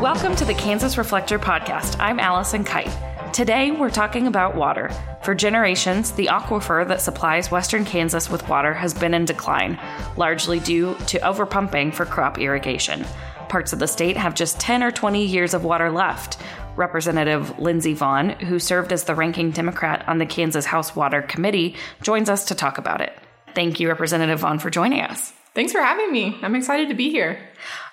Welcome to the Kansas Reflector podcast. I'm Allison Kite. Today, we're talking about water. For generations, the aquifer that supplies western Kansas with water has been in decline, largely due to overpumping for crop irrigation. Parts of the state have just 10 or 20 years of water left. Representative Lindsey Vaughn, who served as the ranking Democrat on the Kansas House Water Committee, joins us to talk about it. Thank you, Representative Vaughn, for joining us. Thanks for having me. I'm excited to be here.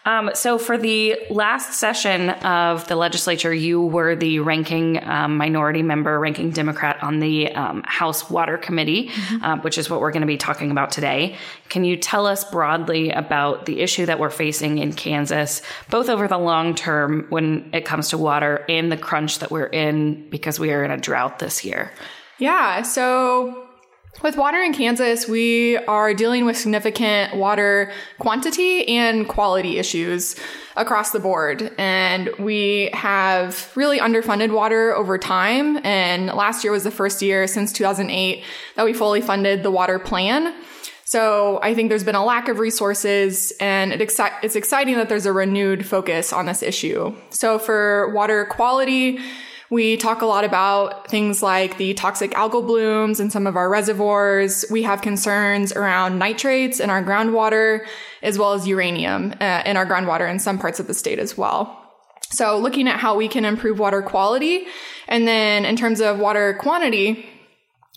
Um, so, for the last session of the legislature, you were the ranking um, minority member, ranking Democrat on the um, House Water Committee, mm-hmm. uh, which is what we're going to be talking about today. Can you tell us broadly about the issue that we're facing in Kansas, both over the long term when it comes to water and the crunch that we're in because we are in a drought this year? Yeah. So, with water in Kansas, we are dealing with significant water quantity and quality issues across the board. And we have really underfunded water over time. And last year was the first year since 2008 that we fully funded the water plan. So I think there's been a lack of resources and it exci- it's exciting that there's a renewed focus on this issue. So for water quality, we talk a lot about things like the toxic algal blooms in some of our reservoirs. We have concerns around nitrates in our groundwater, as well as uranium uh, in our groundwater in some parts of the state as well. So looking at how we can improve water quality. And then in terms of water quantity,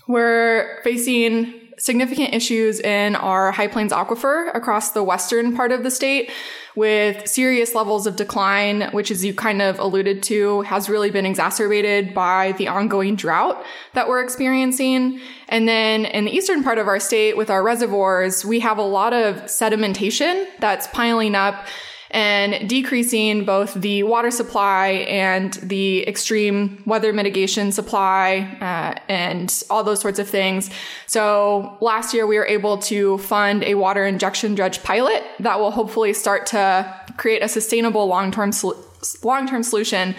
we're facing significant issues in our High Plains aquifer across the western part of the state with serious levels of decline, which as you kind of alluded to, has really been exacerbated by the ongoing drought that we're experiencing. And then in the eastern part of our state with our reservoirs, we have a lot of sedimentation that's piling up and decreasing both the water supply and the extreme weather mitigation supply uh, and all those sorts of things. So last year we were able to fund a water injection dredge pilot that will hopefully start to create a sustainable long-term long-term solution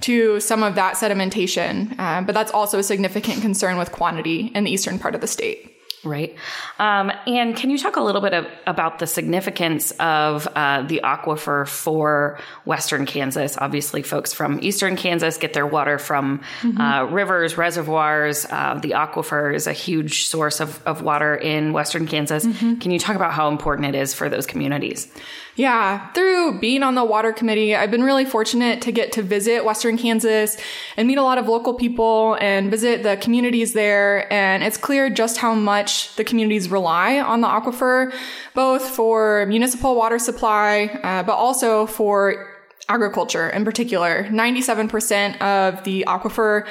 to some of that sedimentation. Uh, but that's also a significant concern with quantity in the eastern part of the state. Right. Um, and can you talk a little bit of, about the significance of uh, the aquifer for Western Kansas? Obviously, folks from Eastern Kansas get their water from mm-hmm. uh, rivers, reservoirs. Uh, the aquifer is a huge source of, of water in Western Kansas. Mm-hmm. Can you talk about how important it is for those communities? Yeah, through being on the water committee, I've been really fortunate to get to visit Western Kansas and meet a lot of local people and visit the communities there. And it's clear just how much the communities rely on the aquifer, both for municipal water supply, uh, but also for agriculture in particular. 97% of the aquifer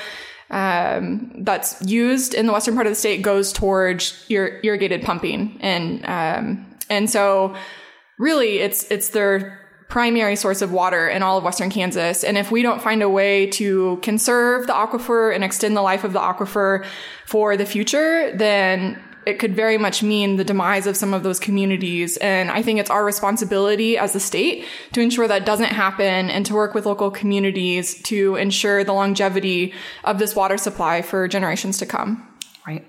um, that's used in the western part of the state goes towards ir- irrigated pumping. And, um, and so really it's it's their primary source of water in all of western Kansas. And if we don't find a way to conserve the aquifer and extend the life of the aquifer for the future, then it could very much mean the demise of some of those communities. And I think it's our responsibility as a state to ensure that doesn't happen and to work with local communities to ensure the longevity of this water supply for generations to come. Right.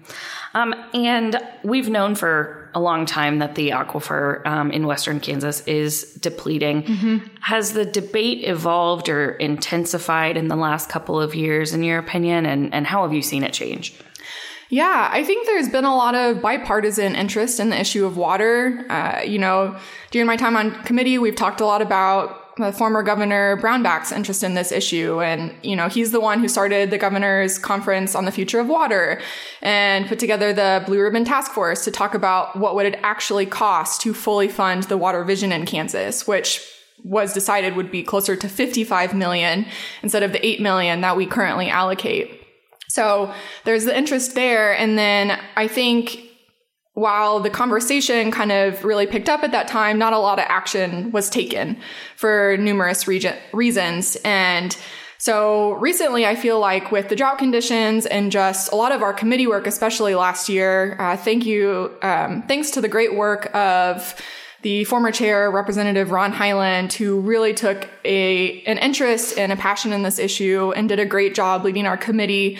Um, and we've known for a long time that the aquifer um, in Western Kansas is depleting. Mm-hmm. Has the debate evolved or intensified in the last couple of years, in your opinion? And, and how have you seen it change? Yeah, I think there's been a lot of bipartisan interest in the issue of water. Uh, you know, during my time on committee, we've talked a lot about the former governor Brownback's interest in this issue. And, you know, he's the one who started the governor's conference on the future of water and put together the Blue Ribbon Task Force to talk about what would it actually cost to fully fund the water vision in Kansas, which was decided would be closer to 55 million instead of the 8 million that we currently allocate. So there's the interest there. And then I think while the conversation kind of really picked up at that time, not a lot of action was taken for numerous region- reasons. And so recently, I feel like with the drought conditions and just a lot of our committee work, especially last year, uh, thank you, um, thanks to the great work of the former chair, Representative Ron Highland, who really took a an interest and a passion in this issue and did a great job leading our committee.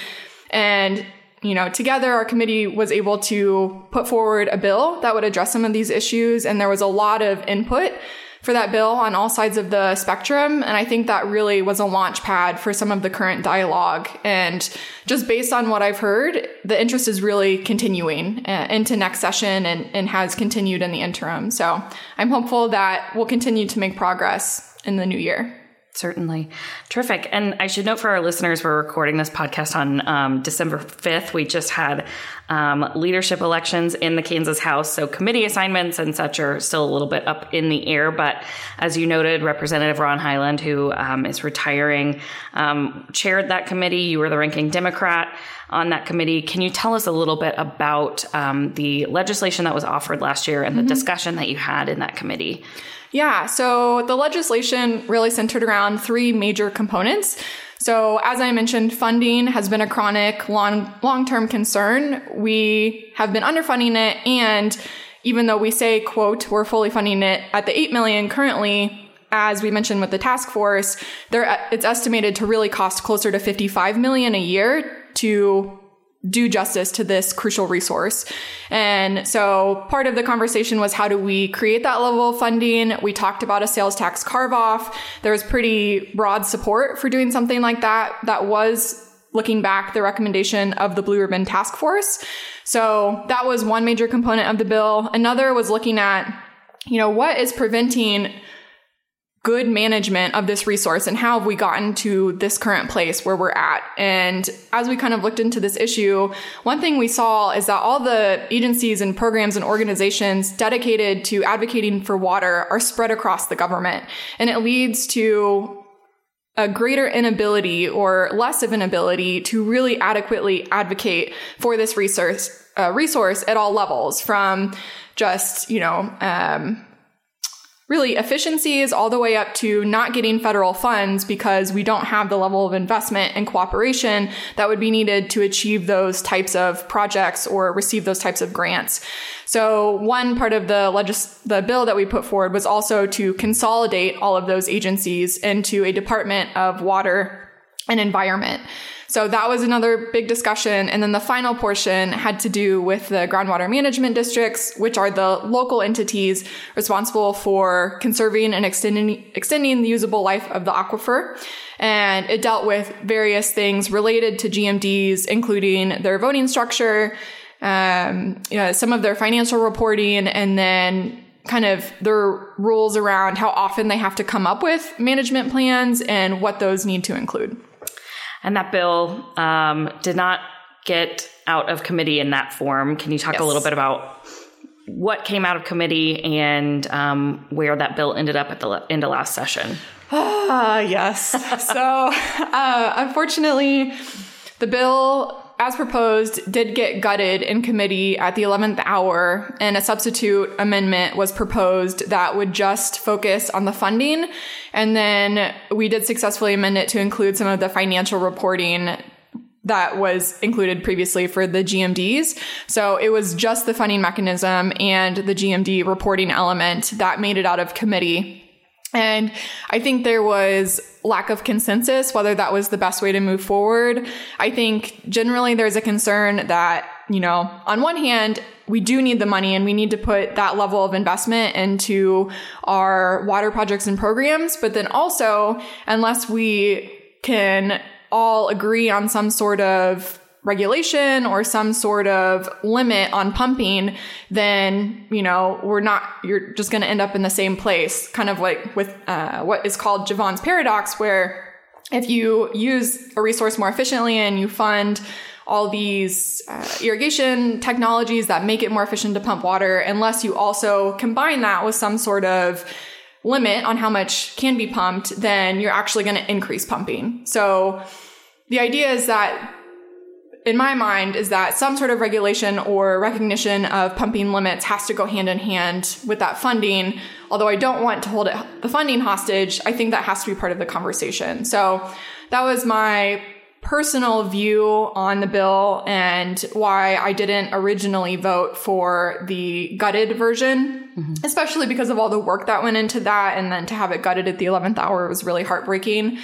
And you know, together our committee was able to put forward a bill that would address some of these issues. And there was a lot of input for that bill on all sides of the spectrum. And I think that really was a launch pad for some of the current dialogue. And just based on what I've heard, the interest is really continuing uh, into next session and, and has continued in the interim. So I'm hopeful that we'll continue to make progress in the new year. Certainly. Terrific. And I should note for our listeners, we're recording this podcast on um, December 5th. We just had um, leadership elections in the Kansas House. So committee assignments and such are still a little bit up in the air. But as you noted, Representative Ron Highland, who um, is retiring, um, chaired that committee. You were the ranking Democrat on that committee. Can you tell us a little bit about um, the legislation that was offered last year and mm-hmm. the discussion that you had in that committee? Yeah, so the legislation really centered around three major components. So, as I mentioned, funding has been a chronic, long, long-term concern. We have been underfunding it, and even though we say, "quote," we're fully funding it at the eight million currently, as we mentioned with the task force, there it's estimated to really cost closer to 55 million a year to do justice to this crucial resource. And so part of the conversation was how do we create that level of funding? We talked about a sales tax carve off. There was pretty broad support for doing something like that. That was looking back the recommendation of the blue ribbon task force. So that was one major component of the bill. Another was looking at, you know, what is preventing good management of this resource and how have we gotten to this current place where we're at. And as we kind of looked into this issue, one thing we saw is that all the agencies and programs and organizations dedicated to advocating for water are spread across the government. And it leads to a greater inability or less of an ability to really adequately advocate for this resource, uh, resource at all levels from just, you know, um, really efficiencies all the way up to not getting federal funds because we don't have the level of investment and cooperation that would be needed to achieve those types of projects or receive those types of grants. So one part of the legis- the bill that we put forward was also to consolidate all of those agencies into a Department of Water and Environment. So that was another big discussion. And then the final portion had to do with the groundwater management districts, which are the local entities responsible for conserving and extending, extending the usable life of the aquifer. And it dealt with various things related to GMDs, including their voting structure, um, you know, some of their financial reporting, and then kind of their rules around how often they have to come up with management plans and what those need to include. And that bill um, did not get out of committee in that form. Can you talk yes. a little bit about what came out of committee and um, where that bill ended up at the end of last session? Ah, yes. so, uh, unfortunately, the bill as proposed, did get gutted in committee at the 11th hour, and a substitute amendment was proposed that would just focus on the funding. And then we did successfully amend it to include some of the financial reporting that was included previously for the GMDs. So it was just the funding mechanism and the GMD reporting element that made it out of committee. And I think there was lack of consensus whether that was the best way to move forward. I think generally there's a concern that, you know, on one hand, we do need the money and we need to put that level of investment into our water projects and programs. But then also, unless we can all agree on some sort of regulation or some sort of limit on pumping, then, you know, we're not, you're just going to end up in the same place, kind of like with uh, what is called Jevons paradox, where if you use a resource more efficiently and you fund all these uh, irrigation technologies that make it more efficient to pump water, unless you also combine that with some sort of limit on how much can be pumped, then you're actually going to increase pumping. So the idea is that in my mind is that some sort of regulation or recognition of pumping limits has to go hand in hand with that funding. Although I don't want to hold it, the funding hostage, I think that has to be part of the conversation. So that was my personal view on the bill and why I didn't originally vote for the gutted version, mm-hmm. especially because of all the work that went into that. And then to have it gutted at the 11th hour was really heartbreaking.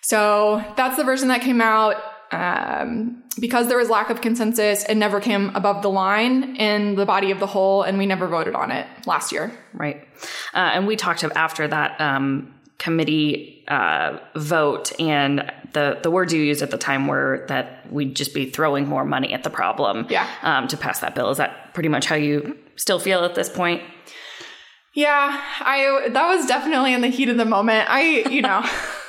So that's the version that came out um, because there was lack of consensus, it never came above the line in the body of the whole, and we never voted on it last year. Right. Uh, and we talked after that um, committee uh, vote, and the, the words you used at the time were that we'd just be throwing more money at the problem Yeah. um, to pass that bill. Is that pretty much how you still feel at this point? Yeah, I that was definitely in the heat of the moment. I, you know,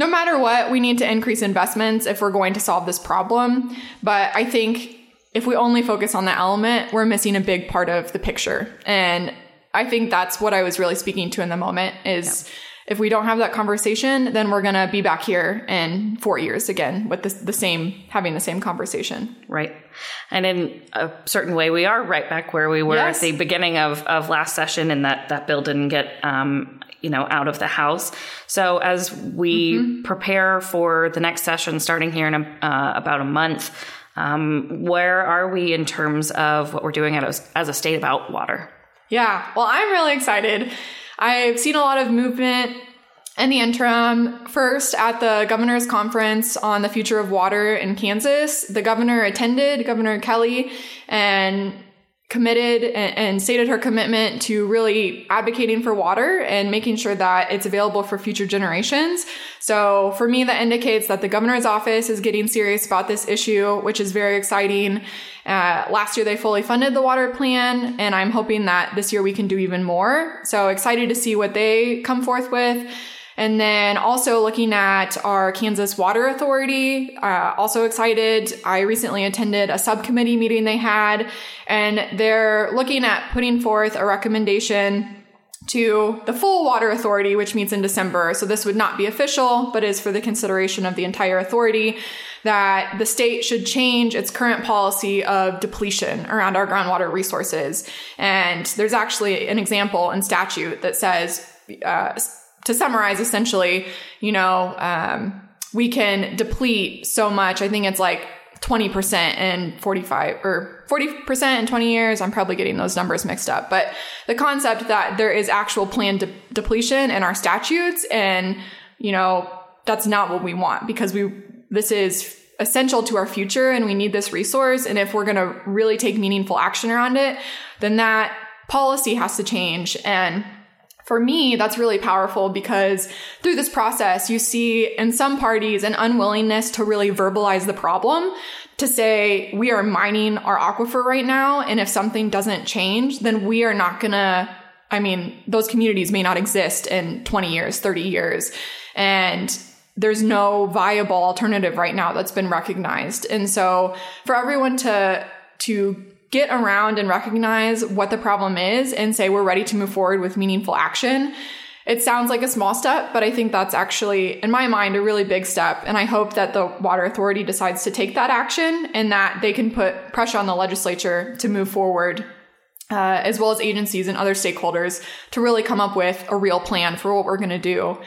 no matter what, we need to increase investments if we're going to solve this problem. But I think if we only focus on the element, we're missing a big part of the picture. And I think that's what I was really speaking to in the moment is if we don't have that conversation, then we're going to be back here in 4 years again with the, the same having the same conversation. Right. And in a certain way, we are right back where we were Yes. at the beginning of, of last session, and that, that bill didn't get, um, you know, out of the House. So as we prepare for the next session starting here in a, uh, about a month, um, where are we in terms of what we're doing as, as a state about water? Yeah, well, I'm really excited. I've seen a lot of movement in the interim. First, at the governor's conference on the future of water in Kansas, the governor attended, Governor Kelly, and committed and, and stated her commitment to really advocating for water and making sure that it's available for future generations. So for me, that indicates that the governor's office is getting serious about this issue, which is very exciting. Uh, last year, they fully funded the water plan, and I'm hoping that this year we can do even more. So excited to see what they come forth with. And then also looking at our Kansas Water Authority, uh, also excited. I recently attended a subcommittee meeting they had, and they're looking at putting forth a recommendation to the full water authority, which meets in December. So this would not be official, but is for the consideration of the entire authority that the state should change its current policy of depletion around our groundwater resources. And there's actually an example in statute that says, uh, to summarize, essentially, you know, um, we can deplete so much. I think it's like 20% in 45 or 40% in 20 years. I'm probably getting those numbers mixed up. But the concept that there is actual planned de- depletion in our statutes and, you know, that's not what we want because we, this is essential to our future and we need this resource. And if we're going to really take meaningful action around it, then that policy has to change. And for me, that's really powerful because through this process, you see in some parties an unwillingness to really verbalize the problem, to say, we are mining our aquifer right now. And if something doesn't change, then we are not gonna, I mean, those communities may not exist in 20 years, 30 years. And there's no viable alternative right now that's been recognized. And so for everyone to, to get around and recognize what the problem is and say we're ready to move forward with meaningful action. It sounds like a small step, but I think that's actually, in my mind, a really big step. And I hope that the Water Authority decides to take that action and that they can put pressure on the legislature to move forward, uh, as well as agencies and other stakeholders to really come up with a real plan for what we're going to do.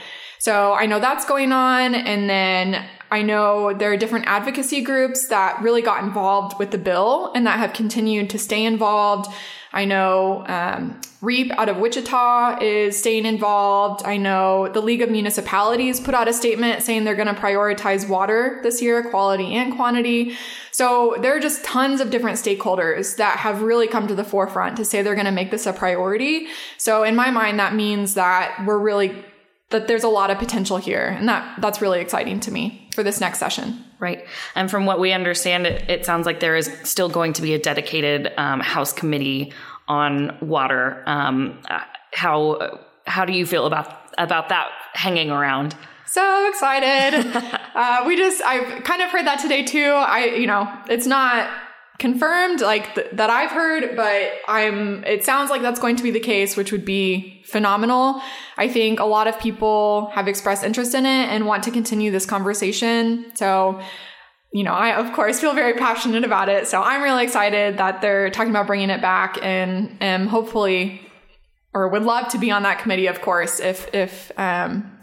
So I know that's going on. And then I know there are different advocacy groups that really got involved with the bill and that have continued to stay involved. I know um, REAP out of Wichita is staying involved. I know the League of Municipalities put out a statement saying they're going to prioritize water this year, quality and quantity. So there are just tons of different stakeholders that have really come to the forefront to say they're going to make this a priority. So in my mind, that means that we're really that there's a lot of potential here and that that's really exciting to me for this next session Right. And from what we understand, it, it sounds like there is still going to be a dedicated um, House committee on water. Um, uh, how how do you feel about about that hanging around? so excited uh, we just i've kind of heard that today too i you know it's not confirmed like th- that i've heard but i'm it sounds like that's going to be the case which would be phenomenal i think a lot of people have expressed interest in it and want to continue this conversation so you know, I of course feel very passionate about it. So I'm really excited that they're talking about bringing it back and am hopefully or would love to be on that committee, of course, if, if, um,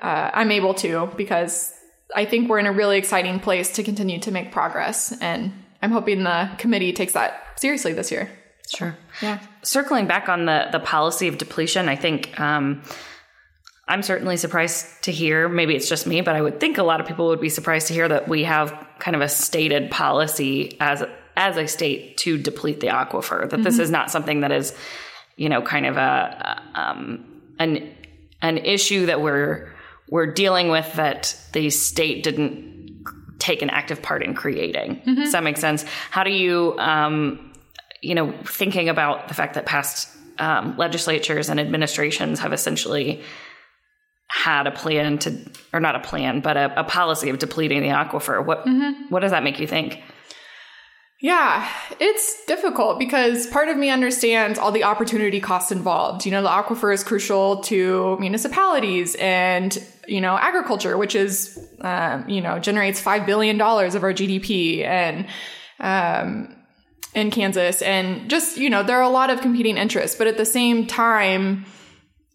uh, I'm able to, because I think we're in a really exciting place to continue to make progress. And I'm hoping the committee takes that seriously this year. Sure. Yeah. Circling back on the the policy of depletion, I think um, I'm certainly surprised to hear, maybe it's just me, but I would think a lot of people would be surprised to hear that we have kind of a stated policy as as a state to deplete the aquifer. That mm-hmm. this is not something that is, you know, kind of a um, an an issue that we're we're dealing with that the state didn't take an active part in creating. Mm-hmm. Does that make sense? How do you, um, you know, thinking about the fact that past um, legislatures and administrations have essentially had a plan to, or not a plan, but a, a policy of depleting the aquifer. What mm-hmm. what does that make you think? Yeah, it's difficult because part of me understands all the opportunity costs involved. You know, the aquifer is crucial to municipalities and, you know, agriculture, which is, um, you know, generates $5 billion of our GDP and, um, in Kansas. And just, you know, there are a lot of competing interests, but at the same time,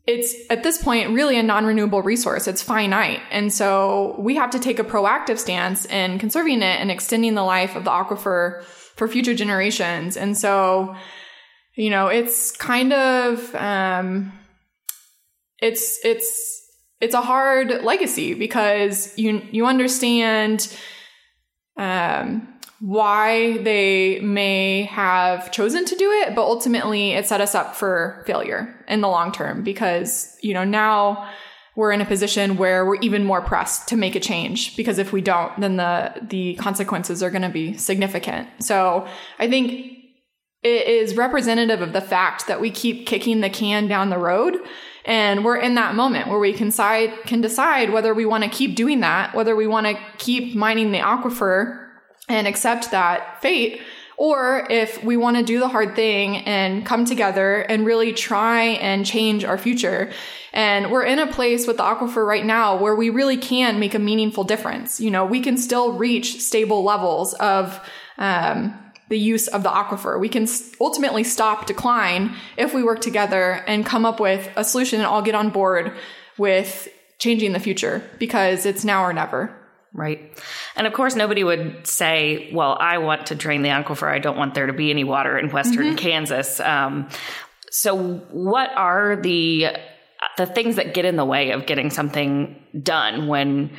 it's at this point really a non-renewable resource. It's finite. And so we have to take a proactive stance in conserving it and extending the life of the aquifer for future generations. And so, you know, it's kind of um it's it's it's a hard legacy because you you understand um why they may have chosen to do it, but ultimately it set us up for failure in the long term because, you know, now we're in a position where we're even more pressed to make a change because if we don't, then the, the consequences are going to be significant. So I think it is representative of the fact that we keep kicking the can down the road and we're in that moment where we can decide, can decide whether we want to keep doing that, whether we want to keep mining the aquifer and accept that fate or if we want to do the hard thing and come together and really try and change our future. And we're in a place with the aquifer right now where we really can make a meaningful difference. You know, we can still reach stable levels of, um, the use of the aquifer. We can ultimately stop decline if we work together and come up with a solution and all get on board with changing the future because it's now or never. Right. And of course, nobody would say, well, I want to drain the aquifer. I don't want there to be any water in Western mm-hmm. Kansas. Um, so, what are the the things that get in the way of getting something done when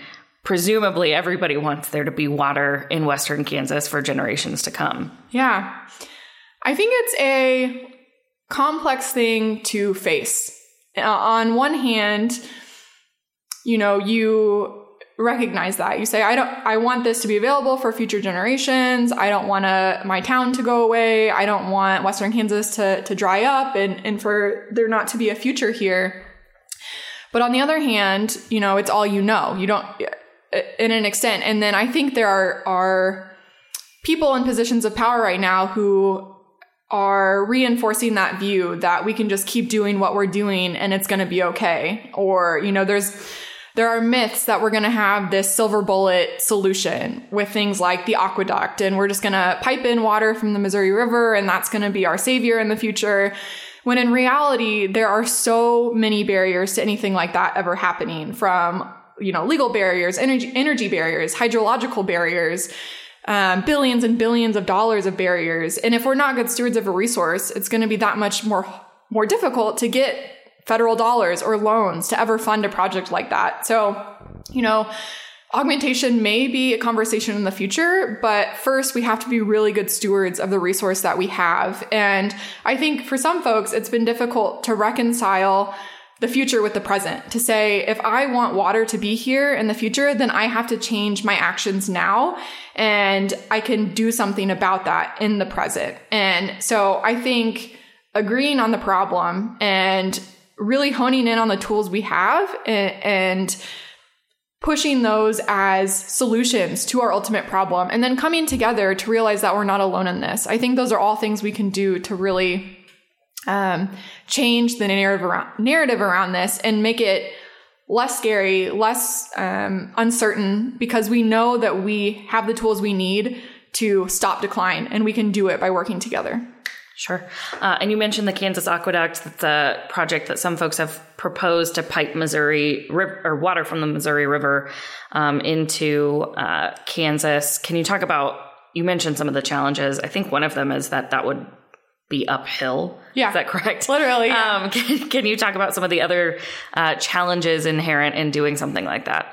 presumably everybody wants there to be water in Western Kansas for generations to come? Yeah. I think it's a complex thing to face. Uh, on one hand, you know, you recognize that. You say, I don't, I want this to be available for future generations. I don't want my town to go away. I don't want Western Kansas to, to dry up and, and for there not to be a future here. But on the other hand, you know, it's all you know. You don't, Uh, in an extent. And then I think there are, are people in positions of power right now who are reinforcing that view that we can just keep doing what we're doing and it's going to be okay. Or, you know, there's, there are myths that we're going to have this silver bullet solution with things like the aqueduct and we're just going to pipe in water from the Missouri River and that's going to be our savior in the future. When in reality, there are so many barriers to anything like that ever happening from, you know, legal barriers, energy, energy barriers, hydrological barriers, um, billions and billions of dollars of barriers. And if we're not good stewards of a resource, it's going to be that much more, more difficult to get federal dollars or loans to ever fund a project like that. So, you know, augmentation may be a conversation in the future, but first we have to be really good stewards of the resource that we have. And I think for some folks, it's been difficult to reconcile the future with the present to say, if I want water to be here in the future, then I have to change my actions now and I can do something about that in the present. And so I think agreeing on the problem and really honing in on the tools we have and, and pushing those as solutions to our ultimate problem and then coming together to realize that we're not alone in this. I think those are all things we can do to really um, change the narrative around, narrative around this and make it less scary, less um, uncertain, because we know that we have the tools we need to stop decline and we can do it by working together. Sure. Uh, and you mentioned the Kansas Aqueduct. That's a project that some folks have proposed to pipe Missouri or water from the Missouri River um, into uh, Kansas. Can you talk about? You mentioned some of the challenges. I think one of them is that that would be uphill. Yeah. Is that correct? Literally, yeah. Um, can, can you talk about some of the other uh, challenges inherent in doing something like that?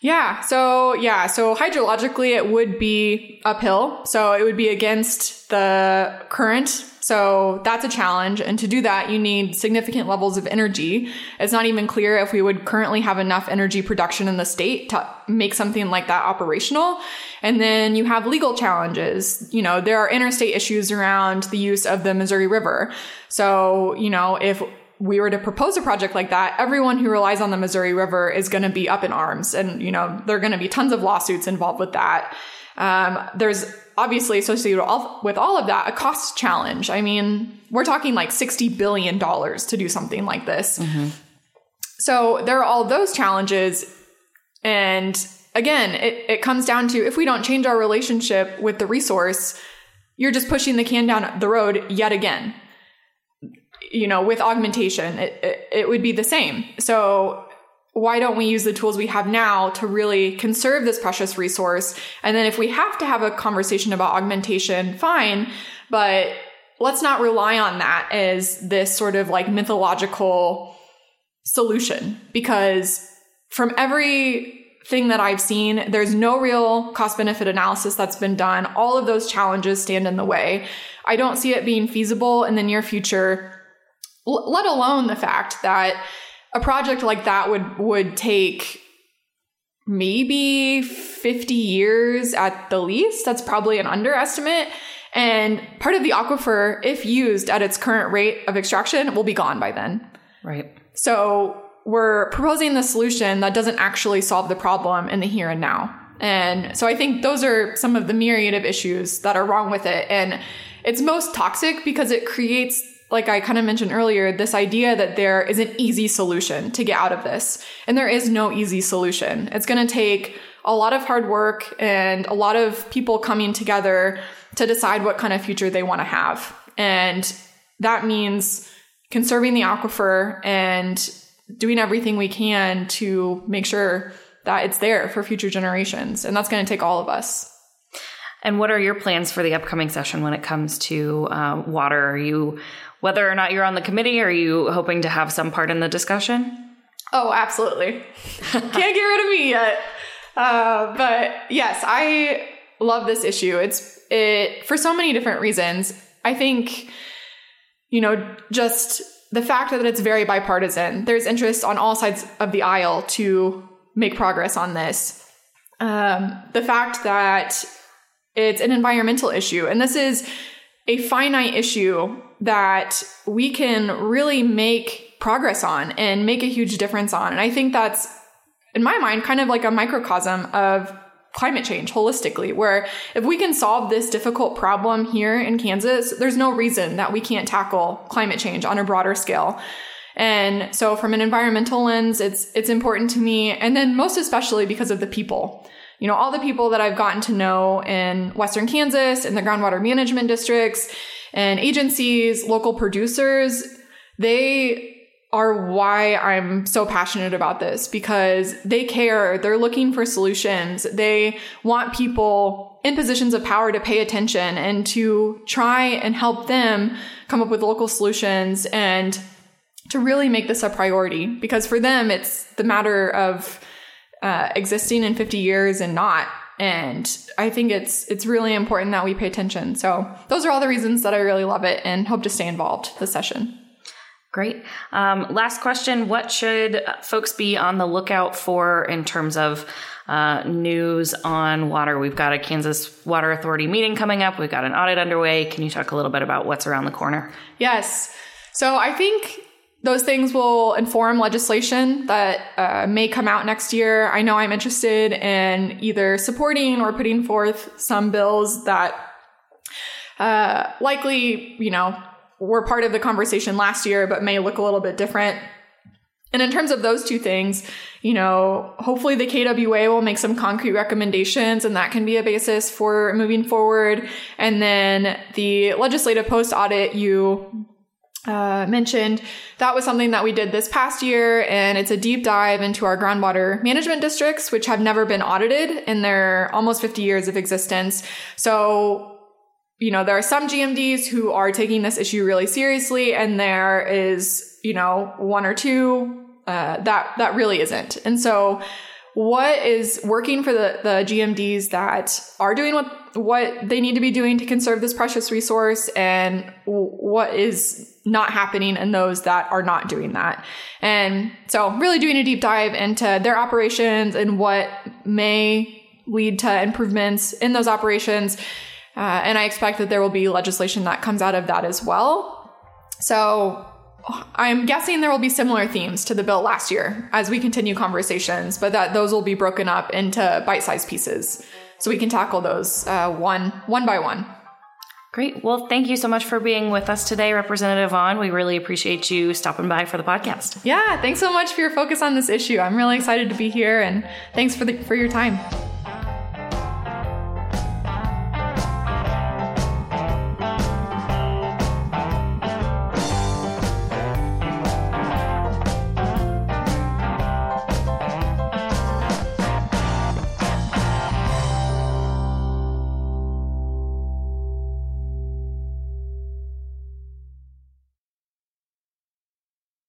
Yeah. So, yeah. So, hydrologically, it would be uphill. So, it would be against the current. So, that's a challenge. And to do that, you need significant levels of energy. It's not even clear if we would currently have enough energy production in the state to make something like that operational. And then you have legal challenges. You know, there are interstate issues around the use of the Missouri River. So, you know, if we were to propose a project like that, everyone who relies on the Missouri River is going to be up in arms. And, you know, there are going to be tons of lawsuits involved with that. Um, there's obviously associated with all of that a cost challenge. I mean, we're talking like $60 billion to do something like this. Mm-hmm. So there are all those challenges. And again, it, it comes down to if we don't change our relationship with the resource, you're just pushing the can down the road yet again you know, with augmentation, it, it, it would be the same. So why don't we use the tools we have now to really conserve this precious resource? And then if we have to have a conversation about augmentation, fine, but let's not rely on that as this sort of like mythological solution because from everything that I've seen, there's no real cost benefit analysis that's been done. All of those challenges stand in the way. I don't see it being feasible in the near future let alone the fact that a project like that would would take maybe 50 years at the least. That's probably an underestimate. And part of the aquifer if used at its current rate of extraction will be gone by then. Right. So we're proposing the solution that doesn't actually solve the problem in the here and now. And so i think those are some of the myriad of issues that are wrong with it. And it's most toxic because it creates like I kind of mentioned earlier, this idea that there is an easy solution to get out of this. And there is no easy solution. It's going to take a lot of hard work and a lot of people coming together to decide what kind of future they want to have. And that means conserving the aquifer and doing everything we can to make sure that it's there for future generations. And that's going to take all of us. And what are your plans for the upcoming session when it comes to uh, water? Are you whether or not you're on the committee, are you hoping to have some part in the discussion? Oh, absolutely. Can't get rid of me yet. Uh, but yes, I love this issue. It's it for so many different reasons. I think, you know, just the fact that it's very bipartisan. There's interest on all sides of the aisle to make progress on this. Um, the fact that it's an environmental issue, and this is a finite issue that we can really make progress on and make a huge difference on. And I think that's, in my mind, kind of like a microcosm of climate change holistically, where if we can solve this difficult problem here in Kansas, there's no reason that we can't tackle climate change on a broader scale. And so from an environmental lens, it's, it's important to me. And then most especially because of the people. You know, all the people that I've gotten to know in Western Kansas, in the groundwater management districts, and agencies, local producers, they are why I'm so passionate about this because they care. They're looking for solutions. They want people in positions of power to pay attention and to try and help them come up with local solutions and to really make this a priority because for them, it's the matter of uh, existing in 50 years and not and I think it's it's really important that we pay attention. So those are all the reasons that I really love it and hope to stay involved this session. Great. Um, last question: What should folks be on the lookout for in terms of uh, news on water? We've got a Kansas Water Authority meeting coming up. We've got an audit underway. Can you talk a little bit about what's around the corner? Yes. So I think those things will inform legislation that uh, may come out next year. I know I'm interested in either supporting or putting forth some bills that uh, likely, you know, were part of the conversation last year, but may look a little bit different. And in terms of those two things, you know, hopefully the KWA will make some concrete recommendations and that can be a basis for moving forward. And then the legislative post audit, you uh, mentioned, that was something that we did this past year, and it's a deep dive into our groundwater management districts, which have never been audited in their almost 50 years of existence. So you know, there are some GMDs who are taking this issue really seriously, and there is, you know, one or two uh, that that really isn't. And so, what is working for the the GMDs that are doing what what they need to be doing to conserve this precious resource, and what is not happening and those that are not doing that. And so, really doing a deep dive into their operations and what may lead to improvements in those operations uh, and I expect that there will be legislation that comes out of that as well. So I'm guessing there will be similar themes to the bill last year as we continue conversations, but that those will be broken up into bite-sized pieces, so we can tackle those uh, one one by one. Great. Well, thank you so much for being with us today, Representative Vaughn. We really appreciate you stopping by for the podcast. Yeah, thanks so much for your focus on this issue. I'm really excited to be here, and thanks for the for your time.